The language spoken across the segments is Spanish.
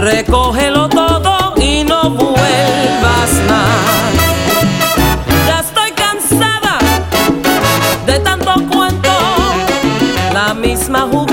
recógelo todo y no vuelvas más. Ya estoy cansada de tanto cuento, la misma jugada.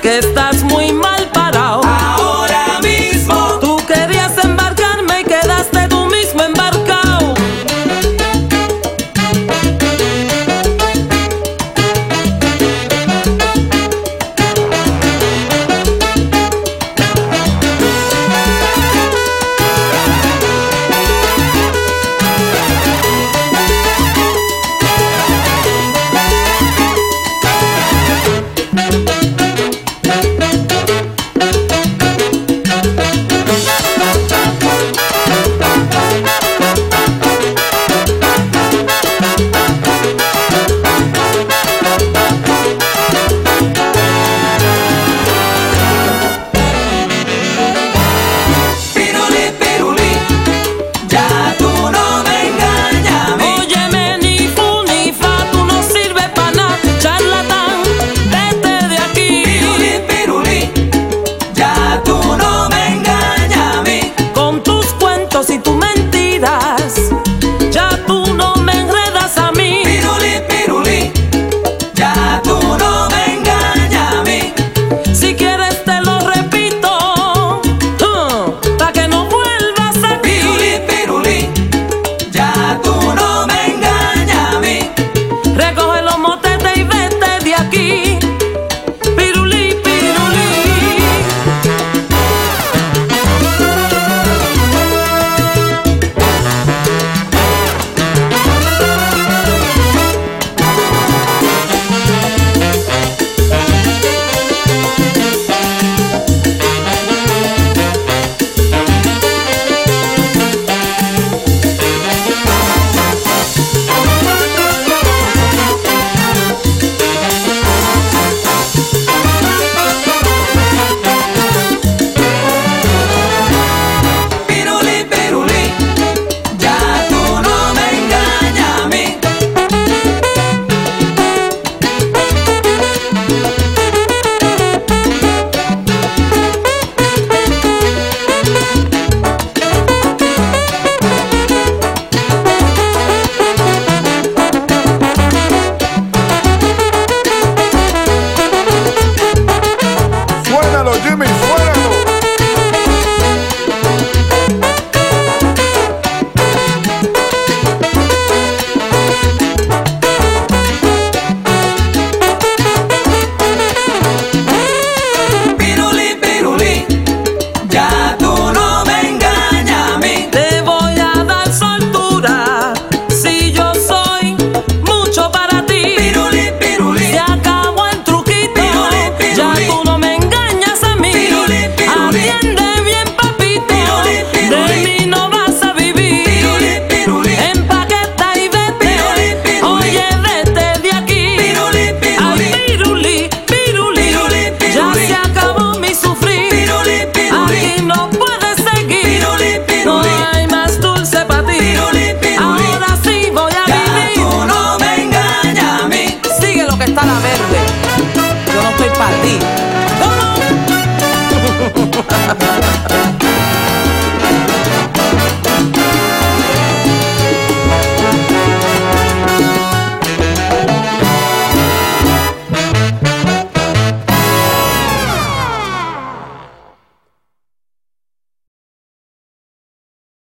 que estás muy mal.